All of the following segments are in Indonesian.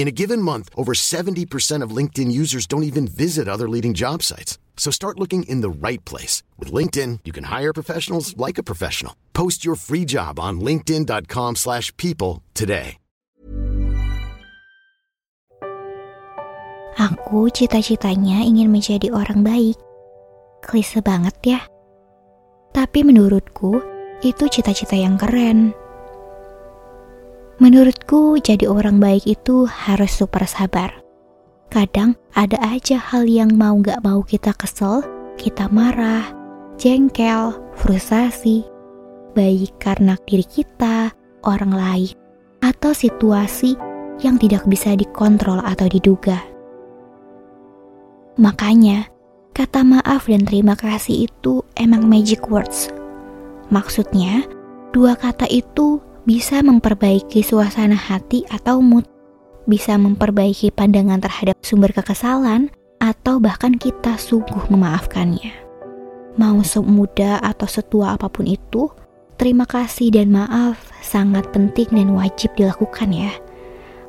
In a given month, over 70% of LinkedIn users don't even visit other leading job sites. So start looking in the right place. With LinkedIn, you can hire professionals like a professional. Post your free job on linkedin.com slash people today. Aku cita-citanya ingin menjadi orang baik. Klise banget ya. Tapi menurutku, itu cita-cita yang keren. Menurutku, jadi orang baik itu harus super sabar. Kadang ada aja hal yang mau gak mau kita kesel, kita marah, jengkel, frustasi, baik karena diri kita, orang lain, atau situasi yang tidak bisa dikontrol atau diduga. Makanya, kata maaf dan terima kasih itu emang magic words. Maksudnya, dua kata itu bisa memperbaiki suasana hati atau mood, bisa memperbaiki pandangan terhadap sumber kekesalan, atau bahkan kita sungguh memaafkannya. Mau semuda atau setua apa pun itu, terima kasih dan maaf sangat penting dan wajib dilakukan ya.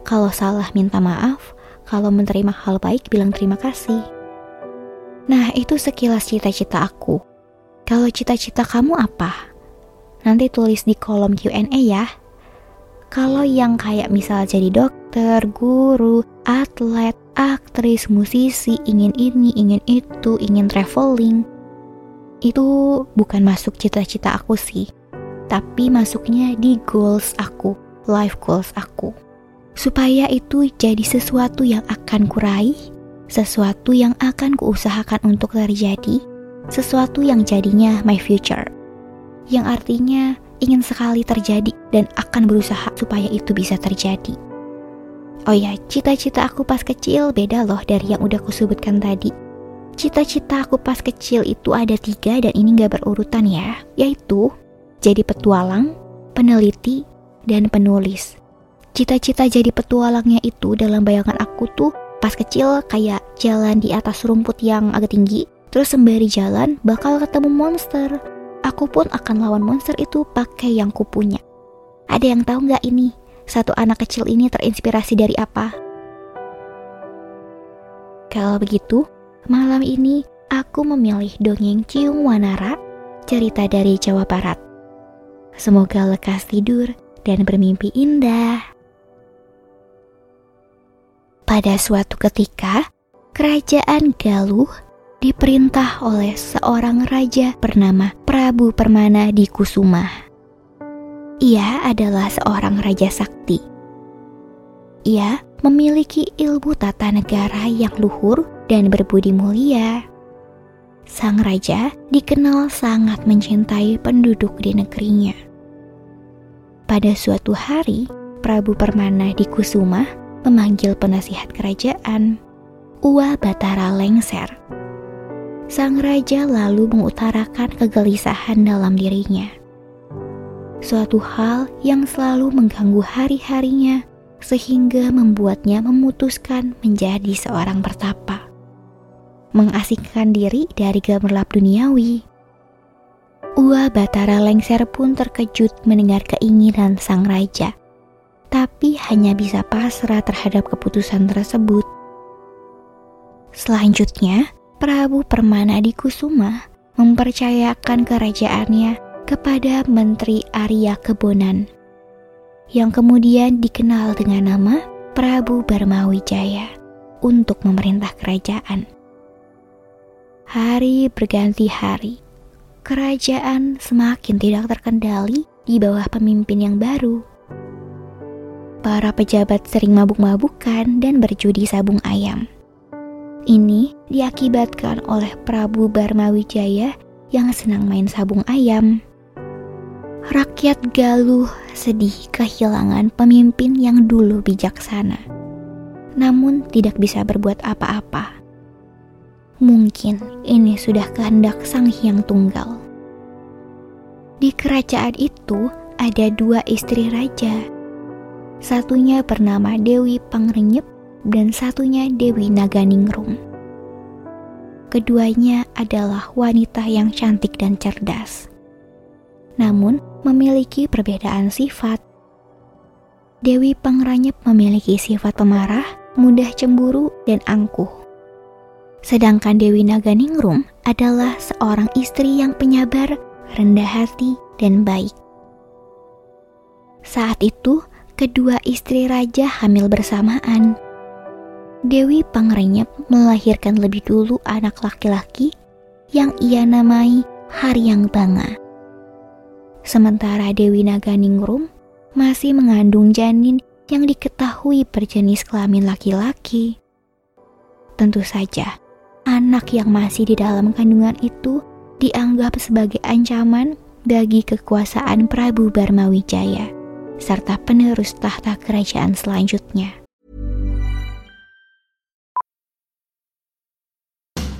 Kalau salah minta maaf, kalau menerima hal baik bilang terima kasih. Nah, itu sekilas cita-cita aku. Kalau cita-cita kamu apa? Nanti tulis di kolom Q&A ya. Kalau yang kayak misal jadi dokter, guru, atlet, aktris, musisi, ingin ini, ingin itu, ingin traveling, itu bukan masuk cita-cita aku sih. Tapi masuknya di goals aku, life goals aku. Supaya itu jadi sesuatu yang akan kuraih sesuatu yang akan kuusahakan untuk terjadi, sesuatu yang jadinya my future. Yang artinya ingin sekali terjadi dan akan berusaha supaya itu bisa terjadi. Oh ya, cita-cita aku pas kecil beda loh dari yang udah kusebutkan tadi. Cita-cita aku pas kecil itu ada tiga dan ini gak berurutan ya, yaitu jadi petualang, peneliti, dan penulis. Cita-cita jadi petualangnya itu dalam bayangan aku tuh pas kecil kayak jalan di atas rumput yang agak tinggi, terus sembari jalan bakal ketemu monster. Aku pun akan lawan monster itu pakai yang kupunya. Ada yang tahu nggak ini? Satu anak kecil ini terinspirasi dari apa? Kalau begitu, malam ini aku memilih dongeng Cium Wanara, cerita dari Jawa Barat. Semoga lekas tidur dan bermimpi indah. Pada suatu ketika, kerajaan Galuh diperintah oleh seorang raja bernama Prabu Permana di Kusuma. Ia adalah seorang raja sakti. Ia memiliki ilmu tata negara yang luhur dan berbudi mulia. Sang raja dikenal sangat mencintai penduduk di negerinya. Pada suatu hari, Prabu Permana di Kusuma memanggil penasihat kerajaan, Ua Batara lengser. Sang raja lalu mengutarakan kegelisahan dalam dirinya. Suatu hal yang selalu mengganggu hari-harinya sehingga membuatnya memutuskan menjadi seorang pertapa. Mengasingkan diri dari gemerlap duniawi. Ua Batara Lengser pun terkejut mendengar keinginan sang raja tapi hanya bisa pasrah terhadap keputusan tersebut. Selanjutnya, Prabu Permana di Kusuma mempercayakan kerajaannya kepada Menteri Arya Kebonan, yang kemudian dikenal dengan nama Prabu Barmawijaya untuk memerintah kerajaan. Hari berganti hari, kerajaan semakin tidak terkendali di bawah pemimpin yang baru para pejabat sering mabuk-mabukan dan berjudi sabung ayam. Ini diakibatkan oleh Prabu Barmawijaya yang senang main sabung ayam. Rakyat Galuh sedih kehilangan pemimpin yang dulu bijaksana, namun tidak bisa berbuat apa-apa. Mungkin ini sudah kehendak Sang Hyang Tunggal. Di kerajaan itu ada dua istri raja. Satunya bernama Dewi Pangrenyep dan satunya Dewi Naganingrum. Keduanya adalah wanita yang cantik dan cerdas. Namun memiliki perbedaan sifat. Dewi Pangranyep memiliki sifat pemarah, mudah cemburu, dan angkuh. Sedangkan Dewi Naganingrum adalah seorang istri yang penyabar, rendah hati, dan baik. Saat itu, kedua istri raja hamil bersamaan. Dewi Pangrenyep melahirkan lebih dulu anak laki-laki yang ia namai Haryang Banga. Sementara Dewi Naganingrum masih mengandung janin yang diketahui berjenis kelamin laki-laki. Tentu saja, anak yang masih di dalam kandungan itu dianggap sebagai ancaman bagi kekuasaan Prabu Barmawijaya serta penerus tahta kerajaan selanjutnya.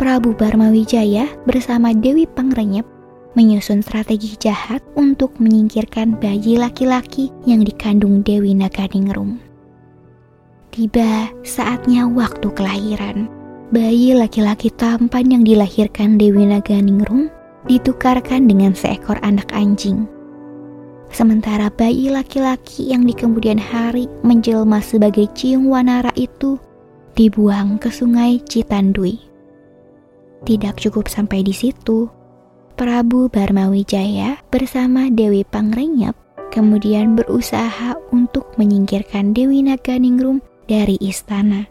Prabu Barmawijaya bersama Dewi Pangrenyep menyusun strategi jahat untuk menyingkirkan bayi laki-laki yang dikandung Dewi Naganingrum. Tiba saatnya waktu kelahiran. Bayi laki-laki tampan yang dilahirkan Dewi Naganingrum ditukarkan dengan seekor anak anjing. Sementara bayi laki-laki yang di kemudian hari menjelma sebagai Ciung Wanara itu dibuang ke sungai Citandui. Tidak cukup sampai di situ, Prabu Barmawijaya bersama Dewi Pangrenyep kemudian berusaha untuk menyingkirkan Dewi Naganingrum dari istana.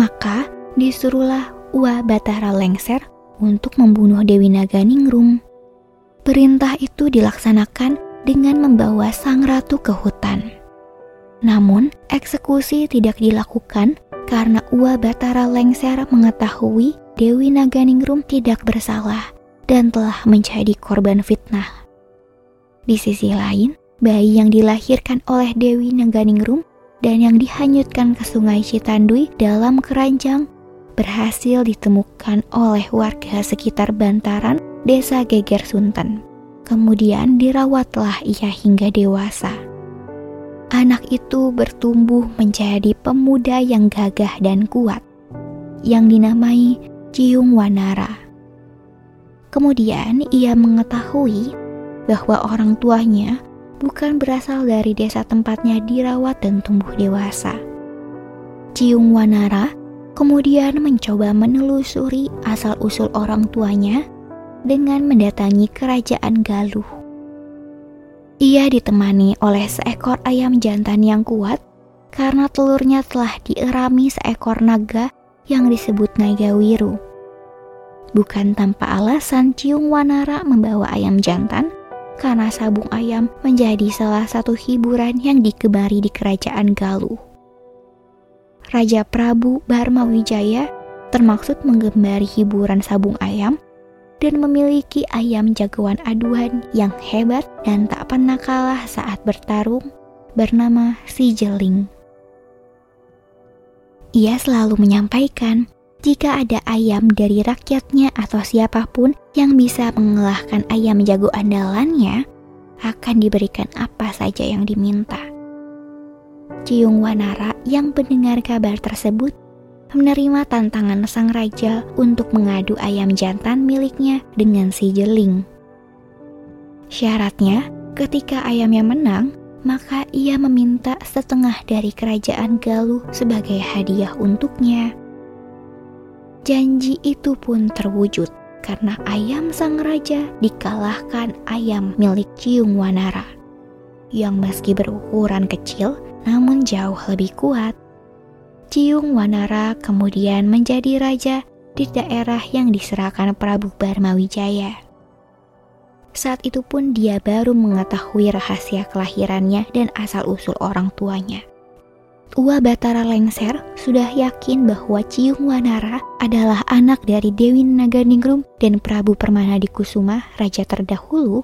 Maka disuruhlah Ua Batara Lengser untuk membunuh Dewi Naganingrum. Perintah itu dilaksanakan dengan membawa sang ratu ke hutan. Namun, eksekusi tidak dilakukan karena Ua Batara Lengser mengetahui Dewi Naganingrum tidak bersalah dan telah menjadi korban fitnah. Di sisi lain, bayi yang dilahirkan oleh Dewi Naganingrum dan yang dihanyutkan ke sungai Citandui dalam keranjang berhasil ditemukan oleh warga sekitar bantaran desa Geger Sunten. Kemudian dirawatlah ia hingga dewasa. Anak itu bertumbuh menjadi pemuda yang gagah dan kuat, yang dinamai Ciung Wanara. Kemudian ia mengetahui bahwa orang tuanya bukan berasal dari desa tempatnya dirawat dan tumbuh dewasa. Ciung Wanara kemudian mencoba menelusuri asal-usul orang tuanya dengan mendatangi kerajaan Galuh. Ia ditemani oleh seekor ayam jantan yang kuat karena telurnya telah dierami seekor naga yang disebut naga wiru. Bukan tanpa alasan Ciung Wanara membawa ayam jantan, karena sabung ayam menjadi salah satu hiburan yang dikebari di kerajaan Galuh. Raja Prabu Barmawijaya termaksud menggembari hiburan sabung ayam dan memiliki ayam jagoan aduan yang hebat dan tak pernah kalah saat bertarung bernama Si Jeling. Ia selalu menyampaikan jika ada ayam dari rakyatnya atau siapa pun yang bisa mengalahkan ayam jago andalannya, akan diberikan apa saja yang diminta. Ciung Wanara yang mendengar kabar tersebut menerima tantangan sang raja untuk mengadu ayam jantan miliknya dengan si Jeling. Syaratnya, ketika ayamnya menang, maka ia meminta setengah dari kerajaan Galuh sebagai hadiah untuknya. Janji itu pun terwujud karena ayam sang raja dikalahkan ayam milik Ciung Wanara yang meski berukuran kecil namun jauh lebih kuat. Ciung Wanara kemudian menjadi raja di daerah yang diserahkan Prabu Barmawijaya. Saat itu pun dia baru mengetahui rahasia kelahirannya dan asal-usul orang tuanya. Ua Batara Lengser sudah yakin bahwa Ciung Wanara adalah anak dari Dewi Naganingrum dan Prabu Permana di Kusuma, raja terdahulu.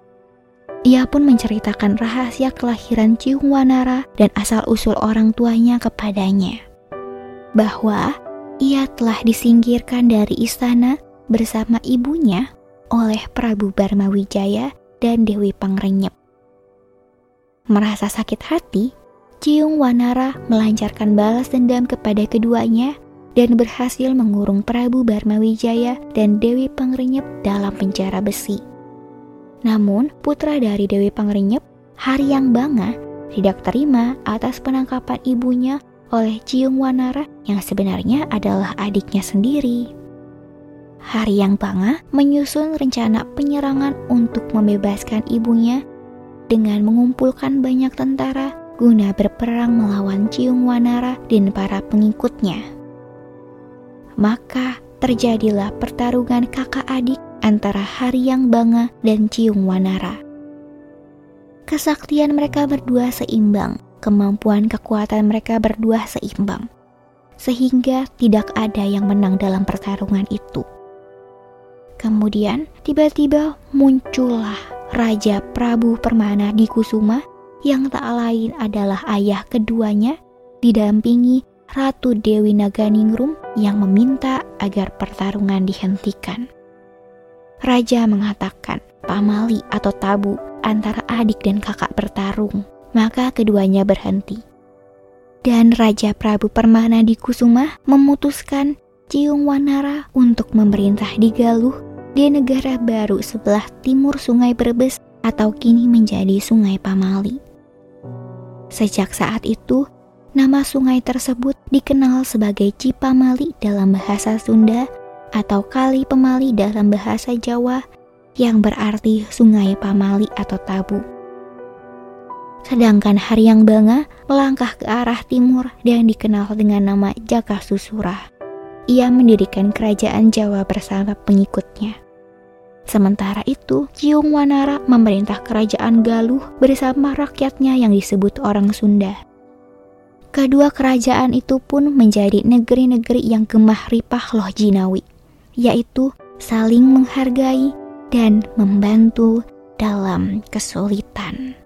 Ia pun menceritakan rahasia kelahiran Ciung Wanara dan asal-usul orang tuanya kepadanya bahwa ia telah disingkirkan dari istana bersama ibunya oleh Prabu Barmawijaya dan Dewi Pangrenyep. Merasa sakit hati, Ciung Wanara melancarkan balas dendam kepada keduanya dan berhasil mengurung Prabu Barmawijaya dan Dewi Pangrenyep dalam penjara besi. Namun, putra dari Dewi Pangrenyep, Haryang Banga, tidak terima atas penangkapan ibunya oleh Ciung Wanara yang sebenarnya adalah adiknya sendiri. Hari yang Banga menyusun rencana penyerangan untuk membebaskan ibunya dengan mengumpulkan banyak tentara guna berperang melawan Ciung Wanara dan para pengikutnya. Maka terjadilah pertarungan kakak adik antara Haryang Banga dan Ciung Wanara. Kesaktian mereka berdua seimbang kemampuan kekuatan mereka berdua seimbang, sehingga tidak ada yang menang dalam pertarungan itu. Kemudian tiba-tiba muncullah Raja Prabu Permana di Kusuma yang tak lain adalah ayah keduanya didampingi Ratu Dewi Naganingrum yang meminta agar pertarungan dihentikan. Raja mengatakan pamali atau tabu antara adik dan kakak bertarung maka keduanya berhenti. Dan Raja Prabu Permana di Kusuma memutuskan Ciung Wanara untuk memerintah di Galuh di negara baru sebelah timur Sungai Brebes atau kini menjadi Sungai Pamali. Sejak saat itu, nama sungai tersebut dikenal sebagai Cipamali dalam bahasa Sunda atau Kali Pemali dalam bahasa Jawa yang berarti Sungai Pamali atau Tabu. Sedangkan Haryang Banga melangkah ke arah timur dan dikenal dengan nama Jaka Susura. Ia mendirikan kerajaan Jawa bersama pengikutnya. Sementara itu, Ciung Wanara memerintah kerajaan Galuh bersama rakyatnya yang disebut orang Sunda. Kedua kerajaan itu pun menjadi negeri-negeri yang gemah ripah loh jinawi, yaitu saling menghargai dan membantu dalam kesulitan.